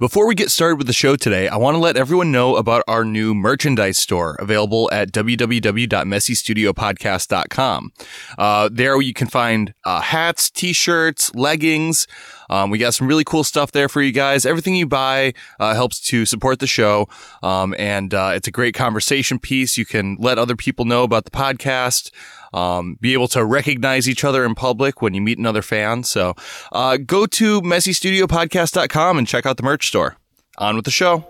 Before we get started with the show today, I want to let everyone know about our new merchandise store available at www.messystudiopodcast.com. Uh, there you can find uh, hats, t-shirts, leggings. Um, we got some really cool stuff there for you guys. Everything you buy uh, helps to support the show, um, and uh, it's a great conversation piece. You can let other people know about the podcast um, be able to recognize each other in public when you meet another fan. So uh, go to messystudiopodcast.com and check out the merch store. On with the show.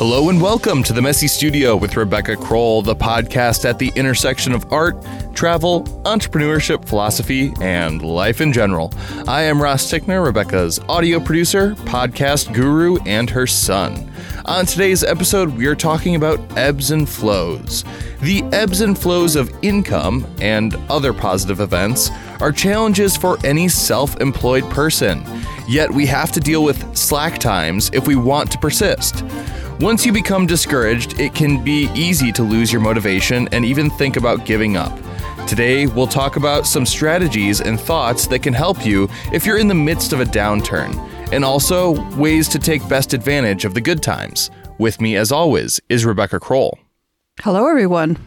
Hello and welcome to the Messy Studio with Rebecca Crowell, the podcast at the intersection of art, travel, entrepreneurship, philosophy, and life in general. I am Ross Tickner, Rebecca's audio producer, podcast guru, and her son. On today's episode, we are talking about ebbs and flows. The ebbs and flows of income and other positive events are challenges for any self employed person. Yet we have to deal with slack times if we want to persist. Once you become discouraged, it can be easy to lose your motivation and even think about giving up. Today, we'll talk about some strategies and thoughts that can help you if you're in the midst of a downturn, and also ways to take best advantage of the good times. With me, as always, is Rebecca Crowell. Hello, everyone.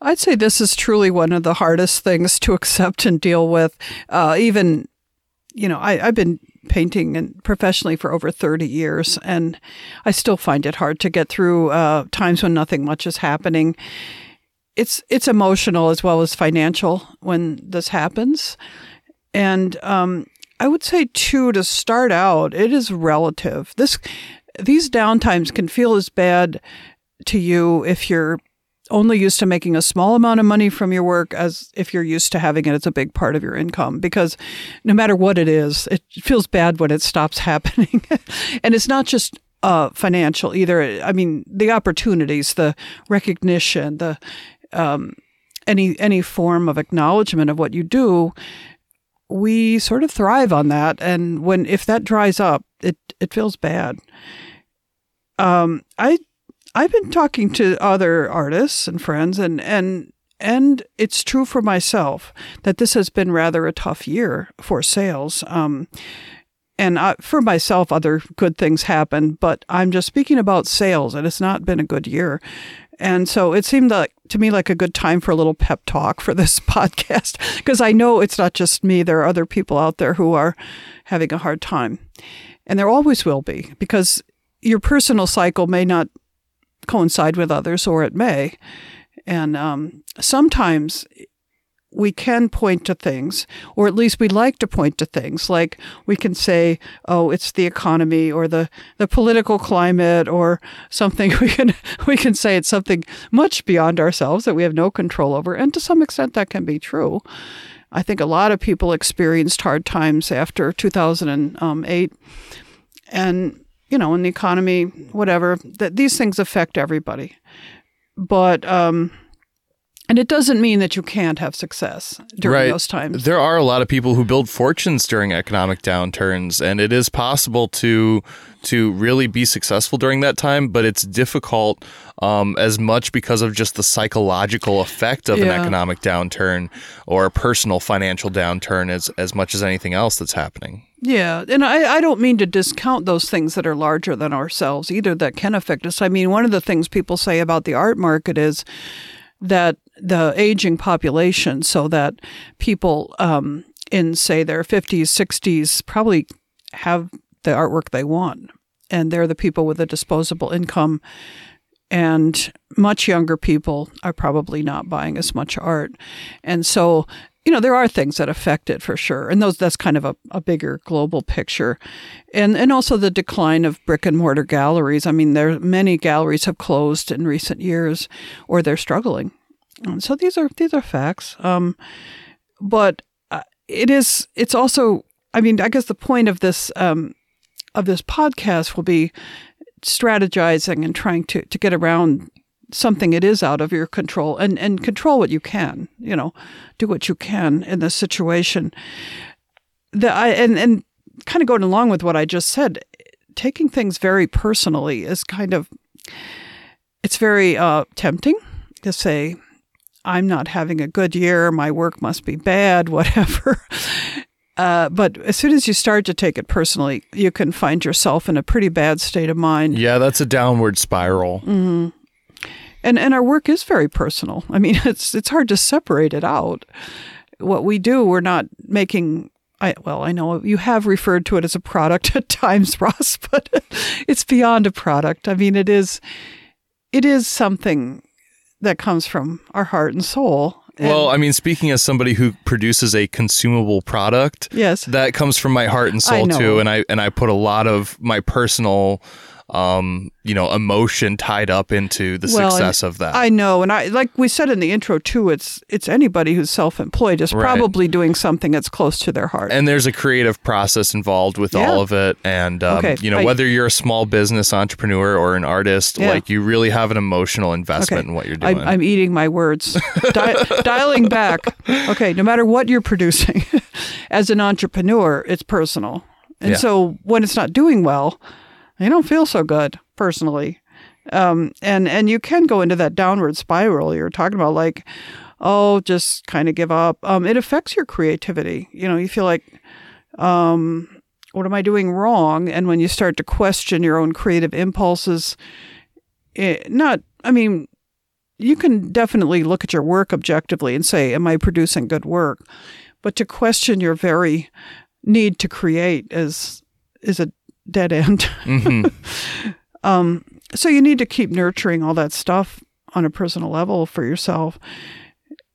I'd say this is truly one of the hardest things to accept and deal with. Uh, even, you know, I, have been painting and professionally for over 30 years, and I still find it hard to get through uh, times when nothing much is happening. It's it's emotional as well as financial when this happens, and um, I would say too to start out, it is relative. This these downtimes can feel as bad to you if you're only used to making a small amount of money from your work as if you're used to having it as a big part of your income because no matter what it is it feels bad when it stops happening. And it's not just uh, financial either. I mean the opportunities the recognition the um, any any form of acknowledgement of what you do we sort of thrive on that. And when if that dries up it it feels bad. Um, I I've been talking to other artists and friends, and and and it's true for myself that this has been rather a tough year for sales. Um, and I, for myself, other good things happen, but I'm just speaking about sales, and it's not been a good year. And so it seemed like to me like a good time for a little pep talk for this podcast because I know it's not just me. There are other people out there who are having a hard time. And there always will be because your personal cycle may not coincide with others, or it may. And um, sometimes we can point to things, or at least we like to point to things. Like we can say, "Oh, it's the economy, or the the political climate, or something." We can we can say it's something much beyond ourselves that we have no control over, and to some extent that can be true. I think a lot of people experienced hard times after 2008, and you know, in the economy, whatever, that these things affect everybody. But, um, and it doesn't mean that you can't have success during right. those times. There are a lot of people who build fortunes during economic downturns, and it is possible to to really be successful during that time. But it's difficult um, as much because of just the psychological effect of yeah. an economic downturn or a personal financial downturn, as as much as anything else that's happening. Yeah, and I, I don't mean to discount those things that are larger than ourselves either that can affect us. I mean, one of the things people say about the art market is that the aging population, so that people um, in, say, their 50s, 60s probably have the artwork they want, and they're the people with a disposable income. And much younger people are probably not buying as much art. And so you know, there are things that affect it for sure. And those that's kind of a, a bigger global picture. And and also the decline of brick and mortar galleries. I mean, there many galleries have closed in recent years or they're struggling. And so these are these are facts. Um, but uh, it is it's also I mean, I guess the point of this um, of this podcast will be strategizing and trying to, to get around something it is out of your control and, and control what you can, you know, do what you can in this situation. The, I, and, and kind of going along with what I just said, taking things very personally is kind of, it's very uh, tempting to say, I'm not having a good year, my work must be bad, whatever. Uh, but as soon as you start to take it personally, you can find yourself in a pretty bad state of mind. Yeah, that's a downward spiral. Mm-hmm. And and our work is very personal. I mean, it's it's hard to separate it out. What we do, we're not making. I, well, I know you have referred to it as a product at times, Ross, but it's beyond a product. I mean, it is it is something that comes from our heart and soul and well, I mean, speaking as somebody who produces a consumable product, yes, that comes from my heart and soul too, and I and I put a lot of my personal um, you know, emotion tied up into the well, success of that. I know, and I like we said in the intro too. It's it's anybody who's self-employed is right. probably doing something that's close to their heart. And there's a creative process involved with yeah. all of it, and um, okay. you know, I, whether you're a small business entrepreneur or an artist, yeah. like you really have an emotional investment okay. in what you're doing. I, am eating my words, Di- dialing back. Okay, no matter what you're producing, as an entrepreneur, it's personal, and yeah. so when it's not doing well you don't feel so good personally. Um, and and you can go into that downward spiral you're talking about, like, oh, just kind of give up. Um, it affects your creativity. You know, you feel like, um, what am I doing wrong? And when you start to question your own creative impulses, it, eh, not, I mean, you can definitely look at your work objectively and say, am I producing good work? But to question your very need to create is is a dead end. Mm-hmm. um, so you need to keep nurturing all that stuff on a personal level for yourself.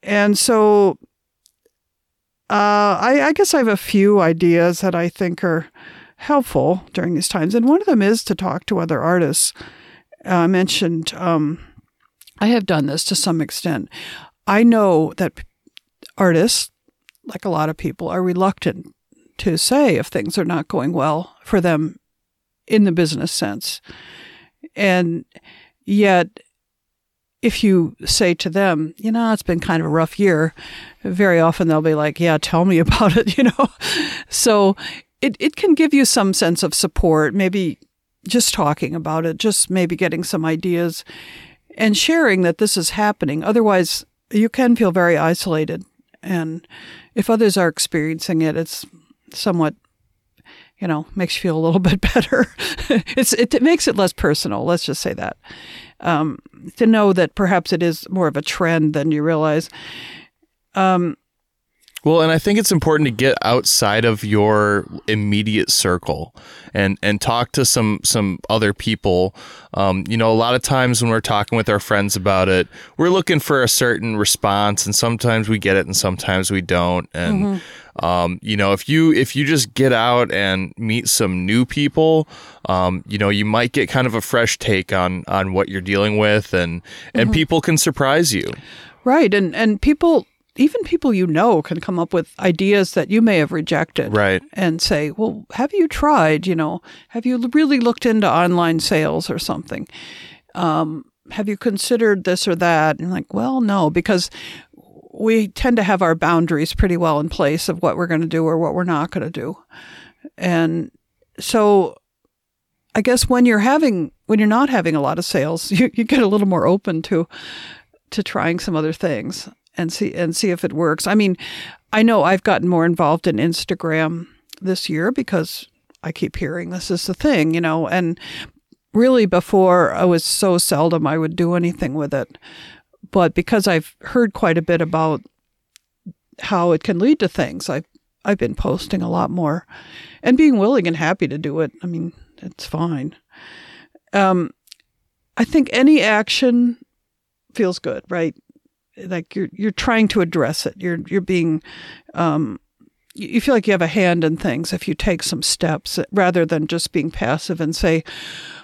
And so uh, I, I, guess I have a few ideas that I think are helpful during these times. And one of them is to talk to other artists. Uh, I mentioned um, I have done this to some extent. I know that artists, like a lot of people, are reluctant to say if things are not going well for them in the business sense. And yet, if you say to them, you know, it's been kind of a rough year, very often they'll be like, yeah, tell me about it, you know? So it, it can give you some sense of support, maybe just talking about it, just maybe getting some ideas and sharing that this is happening. Otherwise, you can feel very isolated. And if others are experiencing it, it's somewhat you know, makes you feel a little bit better. it's it, it, makes it less personal. Let's just say that. Um, to know that perhaps it is more of a trend than you realize. Um, well, and I think it's important to get outside of your immediate circle and and talk to some some other people. Um, you know, a lot of times when we're talking with our friends about it, we're looking for a certain response, and sometimes we get it, and sometimes we don't. And mm-hmm. um, you know, if you if you just get out and meet some new people, um, you know, you might get kind of a fresh take on on what you're dealing with, and and mm-hmm. people can surprise you. Right, and and people even people you know can come up with ideas that you may have rejected. Right. And say, well, have you tried? You know, have you really looked into online sales or something? Um, have you considered this or that? And like, well, no, because we tend to have our boundaries pretty well in place of what we're going to do or what we're not going to do. And so I guess when you're having, when you're not having a lot of sales, you, you get a little more open to, to trying some other things and see and see if it works. I mean, I know I've gotten more involved in Instagram this year because I keep hearing this is the thing, you know, and really before I was so seldom I would do anything with it. But because I've heard quite a bit about how it can lead to things, I've I've been posting a lot more and being willing and happy to do it. I mean, it's fine. Um, I think any action feels good, right? Like you're you're trying to address it. You're you're being um, you feel like you have a hand in things if you take some steps rather than just being passive and say,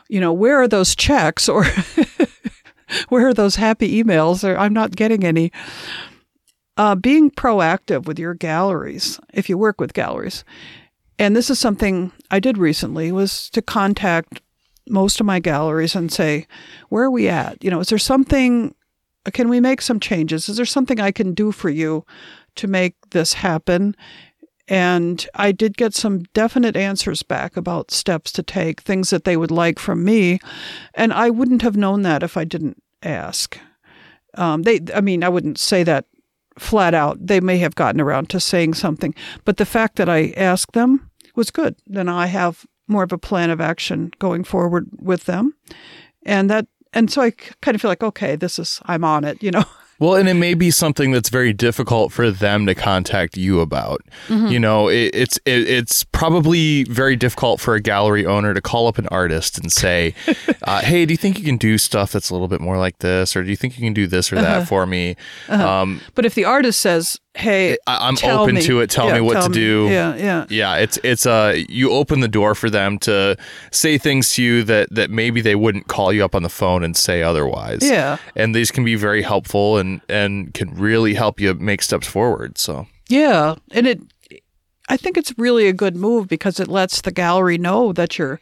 you know, where are those checks or where are those happy emails or I'm not getting any. Uh, being proactive with your galleries, if you work with galleries, and this is something I did recently, was to contact most of my galleries and say, where are we at? You know, is there something can we make some changes? Is there something I can do for you to make this happen? And I did get some definite answers back about steps to take, things that they would like from me. And I wouldn't have known that if I didn't ask. Um, they, I mean, I wouldn't say that flat out. They may have gotten around to saying something, but the fact that I asked them was good. Then I have more of a plan of action going forward with them, and that and so I kind of feel like okay, this is I'm on it, you know. Well, and it may be something that's very difficult for them to contact you about. Mm-hmm. You know, it, it's it, it's probably very difficult for a gallery owner to call up an artist and say, uh, "Hey, do you think you can do stuff that's a little bit more like this, or do you think you can do this or that uh-huh. for me?" Uh-huh. Um, but if the artist says, hey, I, am open me. to it. Tell yeah, me what tell to me. do. Yeah, yeah, yeah. It's it's uh you open the door for them to say things to you that that maybe they wouldn't call you up on the phone and say otherwise. Yeah, and these can be very helpful and and can really help you make steps forward. So yeah, and it. I think it's really a good move because it lets the gallery know that you're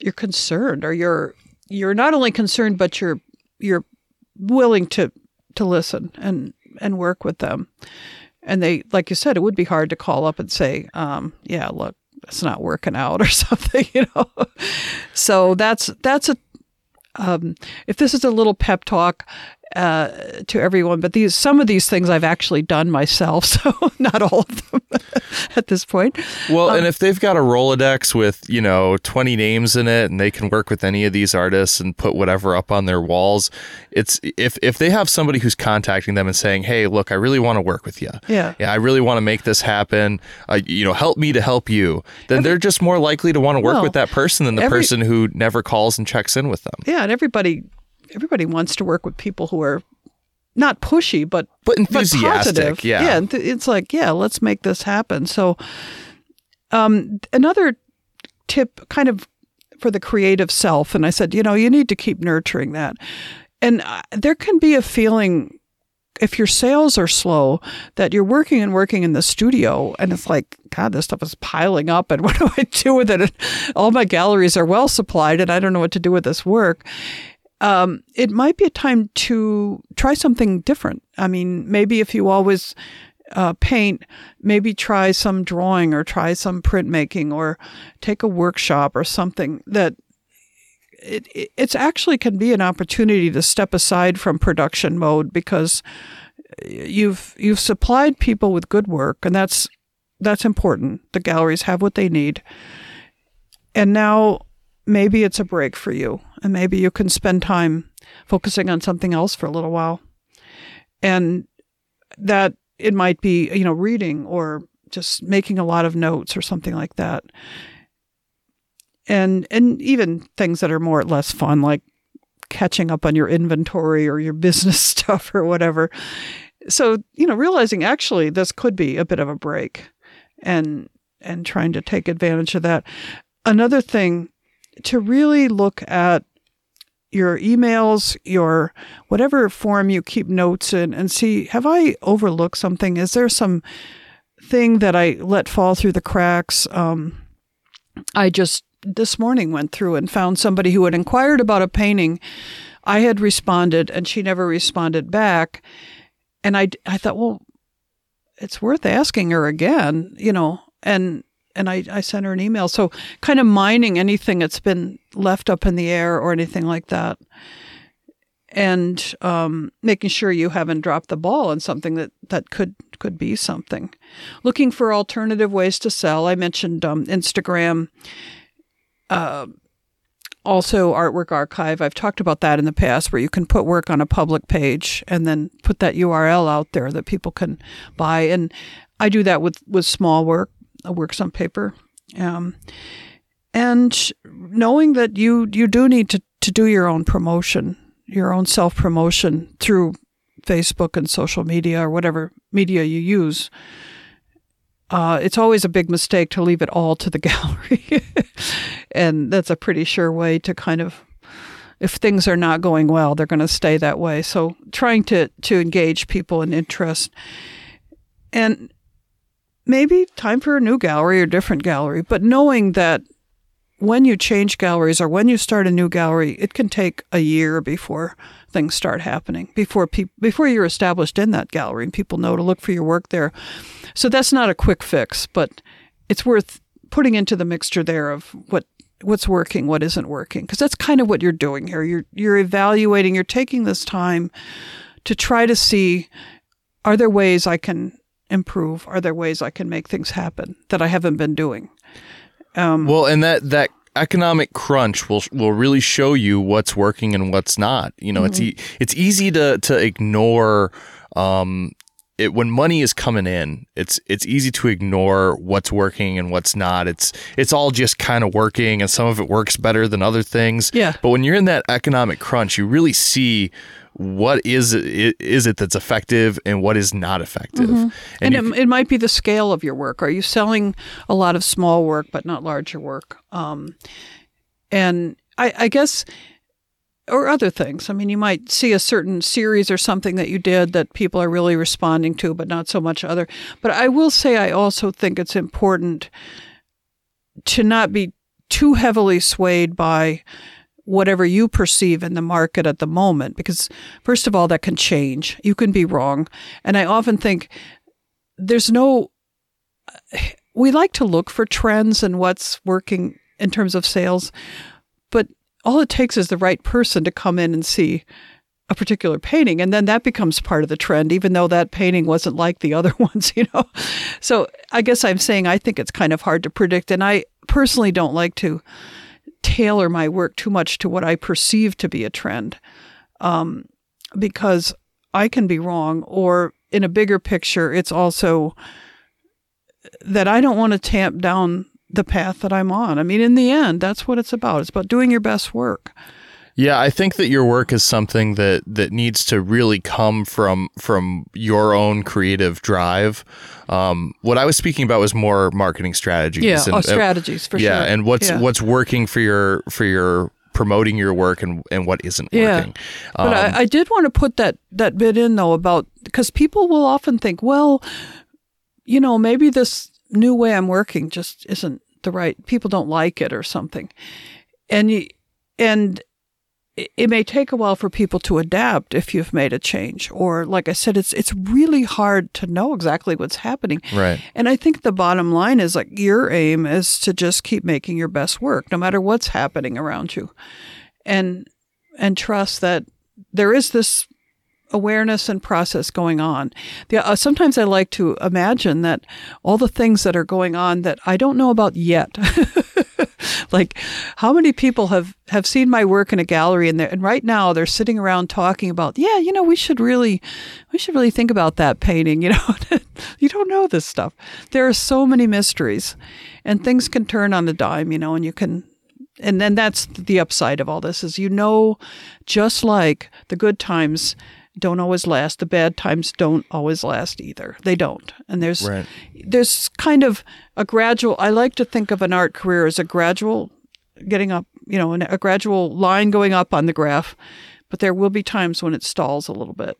you're concerned or you're you're not only concerned but you're you're willing to to listen and and work with them. And they, like you said, it would be hard to call up and say, um, "Yeah, look, it's not working out" or something, you know. so that's that's a. Um, if this is a little pep talk, uh, to everyone, but these some of these things I've actually done myself, so not all of them at this point. Well, um, and if they've got a Rolodex with you know twenty names in it, and they can work with any of these artists and put whatever up on their walls, it's if if they have somebody who's contacting them and saying, "Hey, look, I really want to work with you. Yeah, yeah, I really want to make this happen. Uh, you know, help me to help you." Then every, they're just more likely to want to work well, with that person than the every, person who never calls and checks in with them. Yeah, and everybody everybody wants to work with people who are not pushy, but but enthusiastic. But yeah, yeah. It's like, yeah, let's make this happen. So, um, another tip, kind of for the creative self, and I said, you know, you need to keep nurturing that. And uh, there can be a feeling if your sales are slow that you're working and working in the studio and it's like god this stuff is piling up and what do i do with it all my galleries are well supplied and i don't know what to do with this work um, it might be a time to try something different. I mean, maybe if you always uh, paint, maybe try some drawing or try some printmaking or take a workshop or something that it, it it's actually can be an opportunity to step aside from production mode because you've you've supplied people with good work and that's that's important. The galleries have what they need. And now maybe it's a break for you and maybe you can spend time focusing on something else for a little while. And that it might be, you know, reading or just making a lot of notes or something like that. And and even things that are more or less fun like catching up on your inventory or your business stuff or whatever. So, you know, realizing actually this could be a bit of a break and and trying to take advantage of that. Another thing to really look at your emails, your whatever form you keep notes in, and see have I overlooked something? Is there some thing that I let fall through the cracks? Um, I just this morning went through and found somebody who had inquired about a painting. I had responded, and she never responded back. And I, I thought, well, it's worth asking her again, you know. And and I, I sent her an email. So kind of mining anything that's been left up in the air or anything like that. And um, making sure you haven't dropped the ball on something that, that could could be something. Looking for alternative ways to sell. I mentioned um, Instagram. Uh, also, Artwork Archive. I've talked about that in the past, where you can put work on a public page and then put that URL out there that people can buy. And I do that with with small work works on paper. Um, and knowing that you you do need to, to do your own promotion, your own self promotion through Facebook and social media or whatever media you use. Uh, it's always a big mistake to leave it all to the gallery, and that's a pretty sure way to kind of if things are not going well, they're going to stay that way. So trying to to engage people in interest, and maybe time for a new gallery or different gallery, but knowing that when you change galleries or when you start a new gallery, it can take a year before things start happening, before people before you're established in that gallery and people know to look for your work there. So that's not a quick fix, but it's worth putting into the mixture there of what what's working, what isn't working, because that's kind of what you're doing here. You're you're evaluating, you're taking this time to try to see are there ways I can improve? Are there ways I can make things happen that I haven't been doing? Um, well, and that that economic crunch will will really show you what's working and what's not. You know, mm-hmm. it's e- it's easy to to ignore um, it when money is coming in. It's it's easy to ignore what's working and what's not. It's it's all just kind of working, and some of it works better than other things. Yeah. But when you're in that economic crunch, you really see what is it, is it that's effective and what is not effective. Mm-hmm. And, and it, it, might be the scale of your work. Are you selling a lot of small work but not larger work? Um, and I, I guess or other things. I mean, you might see a certain series or something that you did that people are really responding to, but not so much other. But I will say, I also think it's important to not be too heavily swayed by whatever you perceive in the market at the moment. Because, first of all, that can change. You can be wrong. And I often think there's no, we like to look for trends and what's working in terms of sales, but all it takes is the right person to come in and see a particular painting and then that becomes part of the trend even though that painting wasn't like the other ones you know so i guess i'm saying i think it's kind of hard to predict and i personally don't like to tailor my work too much to what I perceive to be a trend um, because I can be wrong. Or in a bigger picture, it's also that I don't want to tamp down the path that I'm on. I mean, in the end, that's what it's about. It's about doing your best work. Yeah, I think that your work is something that that needs to really come from from your own creative drive. Um, what I was speaking about was more marketing strategies. Yeah, and, oh, strategies for yeah, sure. and what's yeah. what's working for your for your promoting your work and, and what isn't yeah. working. Um, but I, um, I did want to put that that bit in though about because people will often think, well, you know, maybe this new way I'm working just isn't the right. People don't like it or something, and you, and it may take a while for people to adapt if you've made a change or like i said it's it's really hard to know exactly what's happening right and i think the bottom line is like your aim is to just keep making your best work no matter what's happening around you and and trust that there is this awareness and process going on. The, uh, sometimes I like to imagine that all the things that are going on that I don't know about yet. like how many people have have seen my work in a gallery and and right now they're sitting around talking about yeah you know we should really we should really think about that painting you know? You don't know this stuff. There are so many mysteries and things can turn on a dime you know and you can and then that's the upside of all this is you know just like the good times don't always last. The bad times don't always last either. They don't. And there's right. there's kind of a gradual. I like to think of an art career as a gradual getting up, you know, a gradual line going up on the graph. But there will be times when it stalls a little bit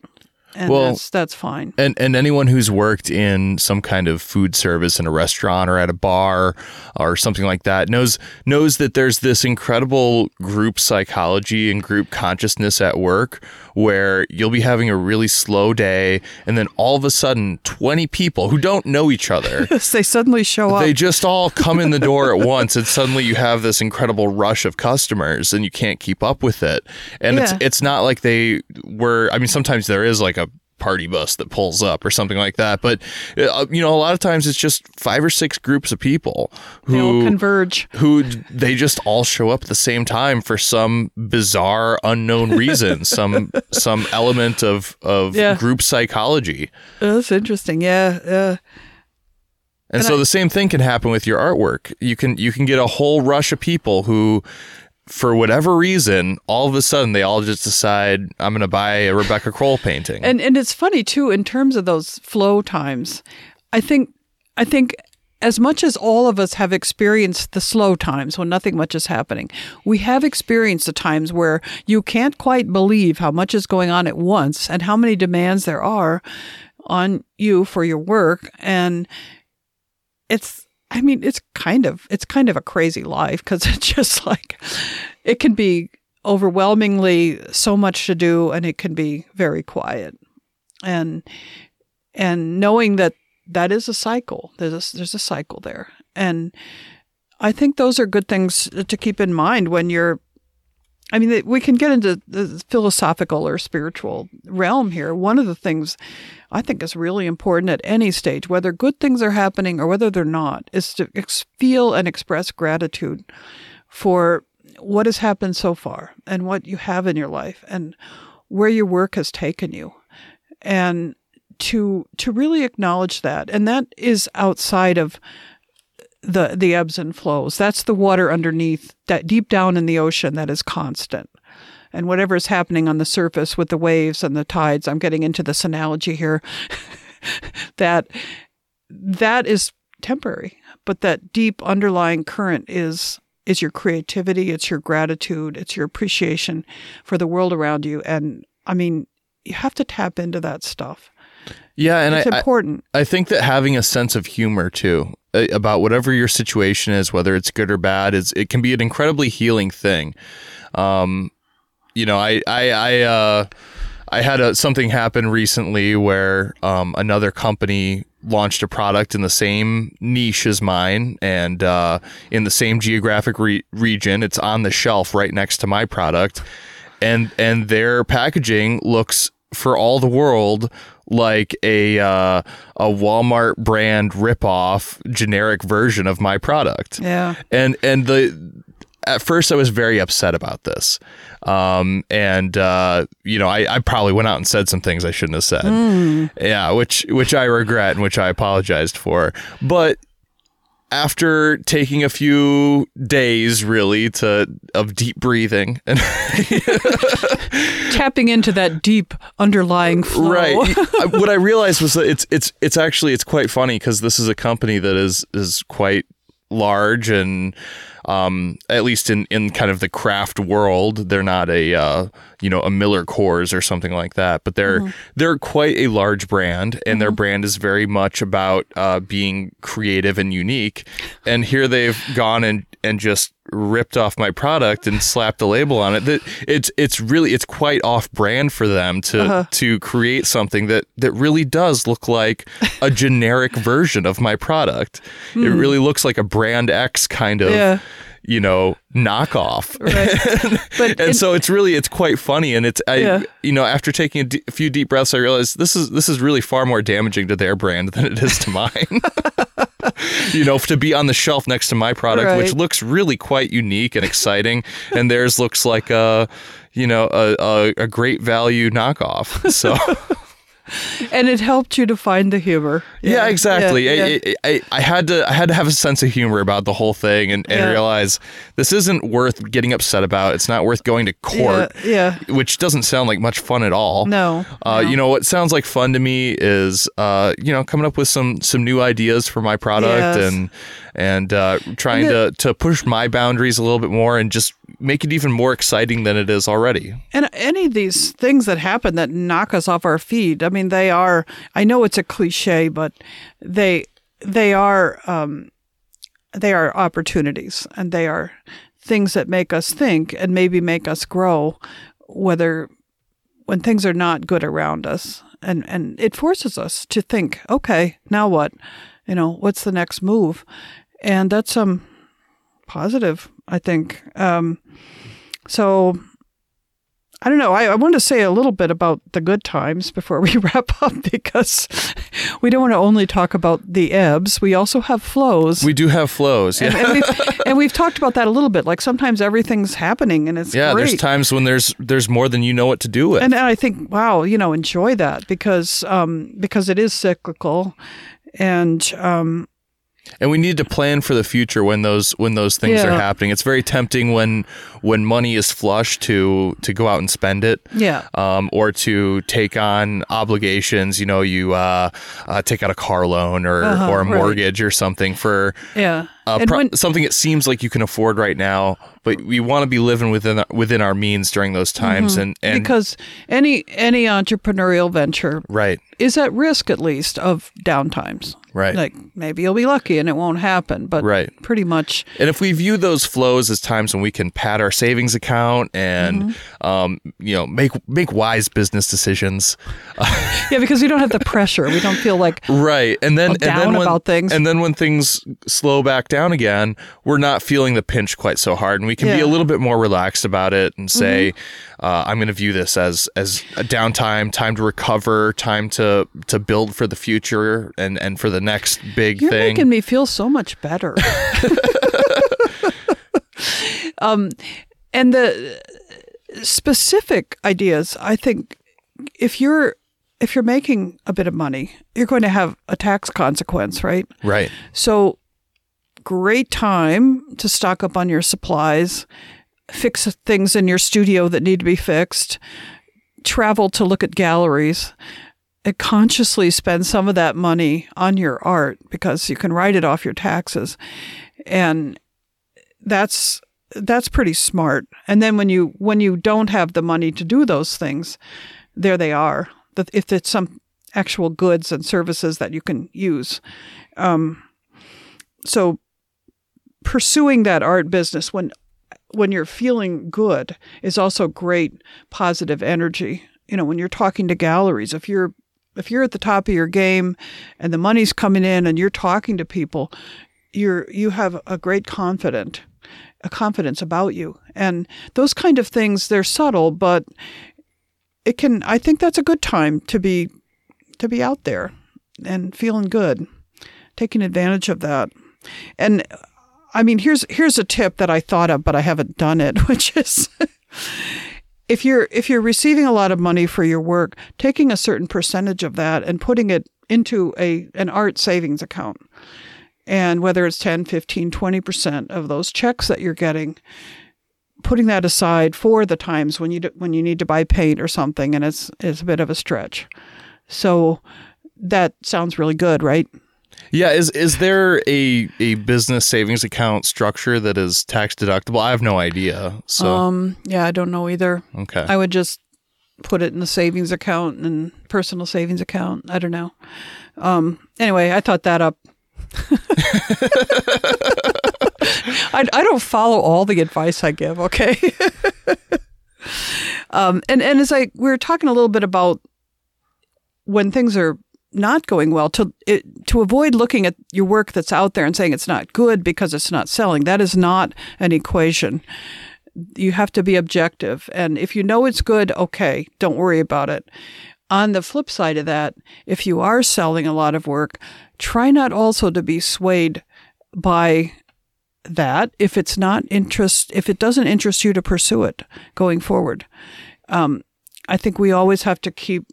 and well, that's that's fine. And and anyone who's worked in some kind of food service in a restaurant or at a bar or something like that knows knows that there's this incredible group psychology and group consciousness at work where you'll be having a really slow day and then all of a sudden 20 people who don't know each other they suddenly show up. They just all come in the door at once and suddenly you have this incredible rush of customers and you can't keep up with it. And yeah. it's it's not like they were I mean sometimes there is like a party bus that pulls up or something like that. But uh, you know, a lot of times it's just five or six groups of people who converge, who they just all show up at the same time for some bizarre, unknown reason, some some element of of yeah. group psychology. Oh, that's interesting. Yeah. Yeah. And, and so I, the same thing can happen with your artwork. You can you can get a whole rush of people who for whatever reason, all of a sudden they all just decide I'm going to buy a Rebecca Crowell painting. And and it's funny too in terms of those flow times. I think I think as much as all of us have experienced the slow times when nothing much is happening, we have experienced the times where you can't quite believe how much is going on at once and how many demands there are on you for your work and it's I mean, it's kind of it's kind of a crazy life because it's just like it can be overwhelmingly so much to do, and it can be very quiet, and and knowing that that is a cycle. There's a, there's a cycle there, and I think those are good things to keep in mind when you're I mean, we can get into the philosophical or spiritual realm here. One of the things I think is really important at any stage, whether good things are happening or whether they're not, is to ex- feel and express gratitude for what has happened so far and what you have in your life and where your work has taken you. And to to really acknowledge that. And that is outside of the the ebbs and flows. That's the water underneath that deep down in the ocean that is constant. And whatever is happening on the surface with the waves and the tides, I'm getting into this analogy here, that that is temporary, but that deep underlying current is is your creativity, it's your gratitude, it's your appreciation for the world around you. And I mean, you have to tap into that stuff. Yeah, and it's I, important. I, I think that having a sense of humor too about whatever your situation is, whether it's good or bad, is it can be an incredibly healing thing. Um, you know, I I I uh, I had a, something happen recently where um, another company launched a product in the same niche as mine and uh, in the same geographic re- region. It's on the shelf right next to my product, and and their packaging looks for all the world like a uh, a Walmart brand ripoff generic version of my product. Yeah. And and the at first I was very upset about this. Um, and uh, you know, I, I probably went out and said some things I shouldn't have said. Mm. Yeah, which which I regret and which I apologized for. But after taking a few days really to of deep breathing and tapping into that deep underlying flow. right what i realized was that it's it's it's actually it's quite funny because this is a company that is is quite large and um, at least in, in kind of the craft world, they're not a uh, you know a Miller Coors or something like that, but they're mm-hmm. they're quite a large brand, and mm-hmm. their brand is very much about uh, being creative and unique. And here they've gone and and just ripped off my product and slapped a label on it. That it's it's really it's quite off brand for them to uh-huh. to create something that that really does look like a generic version of my product. It hmm. really looks like a brand X kind of yeah you know knockoff right. but and so it's really it's quite funny and it's i yeah. you know after taking a, d- a few deep breaths i realized this is this is really far more damaging to their brand than it is to mine you know, to be on the shelf next to my product, right. which looks really quite unique and exciting, and theirs looks like a, you know, a, a, a great value knockoff. So. and it helped you to find the humor. Yeah, yeah exactly. Yeah, yeah. I, I, I, had to I had to have a sense of humor about the whole thing and, and realize this isn't worth getting upset about. It's not worth going to court. Yeah. Which doesn't sound like much fun at all. No, uh, no. You know what sounds like fun to me is uh, you know coming up with some some new ideas for my product yes. and and uh, trying to to push my boundaries a little bit more and just make it even more exciting than it is already. And any of these things that happen that knock us off our feet, I mean, they are. I know it's a cliche, but they they are um, they are opportunities, and they are things that make us think and maybe make us grow. Whether when things are not good around us, and and it forces us to think, okay, now what? You know, what's the next move? And that's um positive, I think. Um, so I don't know. I, I want to say a little bit about the good times before we wrap up because we don't want to only talk about the ebbs. We also have flows. We do have flows, yeah. And, and, we've, and we've, talked about that a little bit. Like sometimes everything's happening and it's yeah. Great. There's times when there's there's more than you know what to do with. And, and I think wow, you know, enjoy that because um, because it is cyclical, and um, and we need to plan for the future when those when those things yeah. are happening. It's very tempting when when money is flush to to go out and spend it, yeah, um, or to take on obligations. You know, you uh, uh, take out a car loan or uh-huh, or a mortgage right. or something for yeah. Uh, pro- when, something that seems like you can afford right now, but we want to be living within within our means during those times, mm-hmm. and, and because any any entrepreneurial venture, right, is at risk at least of downtimes. Right. Like maybe you'll be lucky and it won't happen, but Right. pretty much And if we view those flows as times when we can pad our savings account and Mm-hmm. um, you know make make wise business decisions, yeah, because we don't have the pressure. We don't feel like right? And then and down then when, about things. and then when things slow back down again, we're not feeling the pinch quite so hard, and we can be Yeah. Mm-hmm. a little bit more relaxed about it and say, uh, "I'm going to view this as as a downtime, time to recover, time to to build for the future and and for the next big thing. You're thing." making me feel so much better. um, and the specific ideas, I think, if you're if you're making a bit of money, you're going to have a tax consequence, right? right. So, great time to stock up on your supplies, fix things in your studio that need to be fixed, travel to look at galleries, consciously spend some of that money on your art because you can write it off your taxes. And that's that's pretty smart. And then when you when you don't have the money to do those things, there they are. If it's some actual goods and services that you can use. Um, so pursuing that art business when when you're feeling good is also great positive energy. You know, when you're talking to galleries, if you're if you're at the top of your game and the money's coming in and you're talking to people, you're you have a great confident a confidence about you. And those kind of things they're subtle, but it can I think that's a good time to be to be out there and feeling good, taking advantage of that. And I mean, here's here's a tip that I thought of, but I haven't done it, which is if you're if you're receiving a lot of money for your work, taking a certain percentage of that and putting it into a an art savings account. And whether it's 10, 15, 20% of those checks that you're getting, putting that aside for the times when you do, when you need to buy paint or something and it's it's a bit of a stretch. So that sounds really good, right? Yeah, is is there a a business savings account structure that is tax deductible? I have no idea. So Um, yeah, I don't know either. okay, I would just put it in the savings account and personal savings account. I don't know. Um, anyway, I thought that up. I, I don't follow all the advice I give. Okay. um, and and as I we were talking a little bit about when things are not going well to it, to avoid looking at your work that's out there and saying it's not good because it's not selling. That is not an equation you have to be objective. And if you know it's good, okay, don't worry about it. On the flip side of that, if you are selling a lot of work, try not also to be swayed by that if it's not interest if it doesn't interest you to pursue it going forward. Um, I think we always have to keep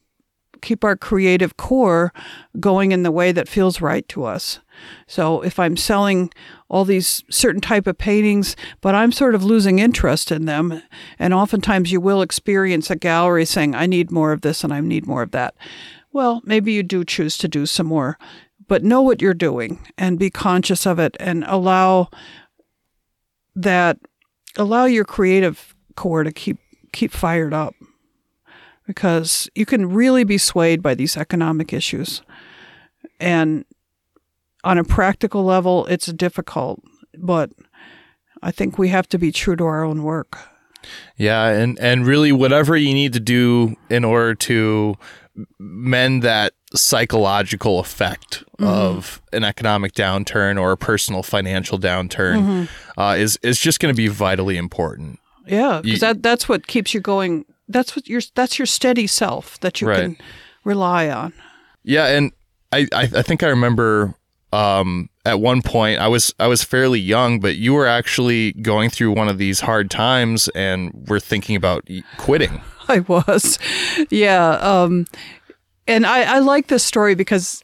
keep our creative core going in the way that feels right to us. So if I'm selling all these certain type of paintings, but I'm sort of losing interest in them, and oftentimes you will experience a gallery saying, "I need more of this and I need more of that." Well, maybe you do choose to do some more, but know what you're doing and be conscious of it and allow that allow your creative core to keep keep fired up because you can really be swayed by these economic issues. And on a practical level, it's difficult, but I think we have to be true to our own work. yeah, and and really whatever you need to do in order to mend that psychological effect of an economic downturn or a personal financial downturn uh, is is just going to be vitally important. Yeah, because that that's what keeps you going. That's what your that's your steady self that you Right. can rely on. Yeah, and I, I, I think I remember um, at one point I was I was fairly young, but you were actually going through one of these hard times and were thinking about quitting. I was. Yeah. Um, and I, I like this story because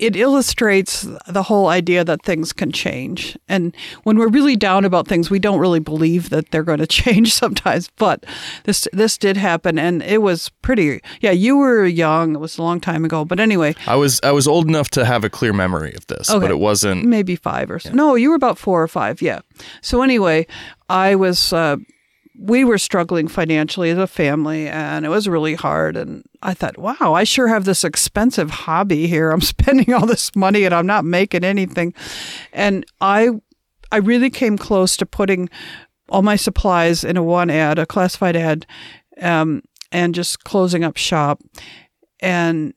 it illustrates the whole idea that things can change. And when we're really down about things, we don't really believe that they're going to change sometimes. But this this did happen, and it was pretty. Yeah, you were young; it was a long time ago. But anyway, I was I was old enough to have a clear memory of this, Okay. but it wasn't. maybe five or so. No, you were about four or five. Yeah. So anyway, I was uh, we were struggling financially as a family and it was really hard. And I thought, wow, I sure have this expensive hobby here. I'm spending all this money and I'm not making anything. And I, I really came close to putting all my supplies in a one ad, a classified ad, um, and just closing up shop. And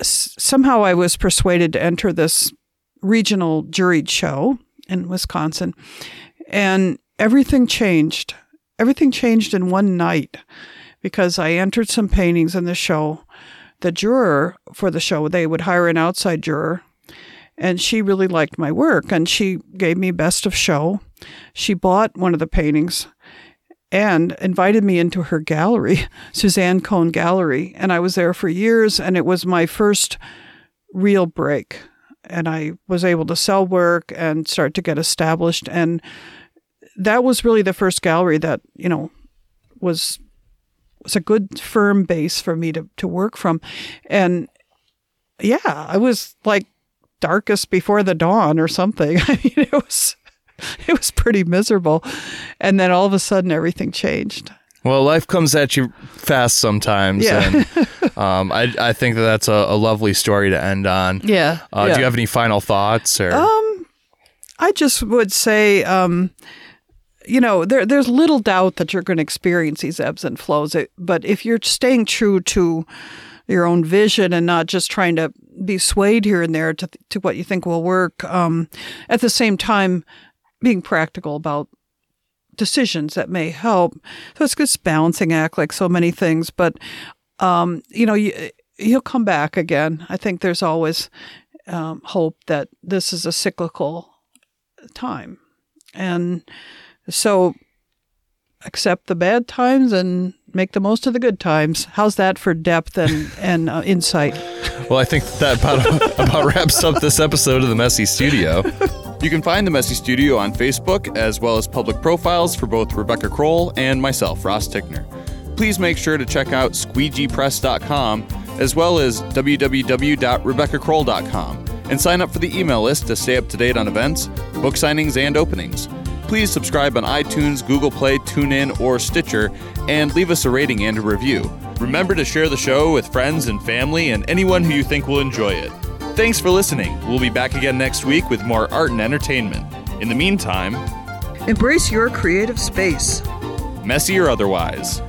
s- somehow I was persuaded to enter this regional juried show in Wisconsin. And everything changed everything changed in one night because I entered some paintings in the show. The juror for the show, they would hire an outside juror, and she really liked my work and she gave me best of show. She bought one of the paintings and invited me into her gallery, Suzanne Cohn Gallery, and I was there for years and it was my first real break and I was able to sell work and start to get established and that was really the first gallery that you know was was a good firm base for me to to work from, and yeah, I was like darkest before the dawn or something. I mean, it was it was pretty miserable, and then all of a sudden everything changed. Well, life comes at you fast sometimes, Yeah. and um, I I think that that's a, a lovely story to end on. Yeah. Uh, Do you have any final thoughts or? Um, I just would say, um, you know, there there's little doubt that you're going to experience these ebbs and flows. But if you're staying true to your own vision and not just trying to be swayed here and there to to what you think will work, um, at the same time being practical about decisions that may help. So it's this balancing act, like so many things. But um, you know, you, you'll come back again. I think there's always um, hope that this is a cyclical time, and so accept the bad times and make the most of the good times. How's that for depth and and uh, insight? Well, I think that about, about wraps up this episode of the Messy Studio. You can find the Messy Studio on Facebook, as well as public profiles for both Rebecca Crowell and myself, Ross Tickner. Please make sure to check out squeegeepress.com as well as www.rebeccacrowell.com and sign up for the email list to stay up to date on events, book signings, and openings. Please subscribe on iTunes, Google Play, TuneIn, or Stitcher, and leave us a rating and a review. Remember to share the show with friends and family and anyone who you think will enjoy it. Thanks for listening. We'll be back again next week with more art and entertainment. In the meantime, Embrace your creative space. messy or otherwise.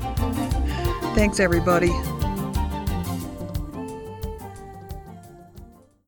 Thanks, everybody.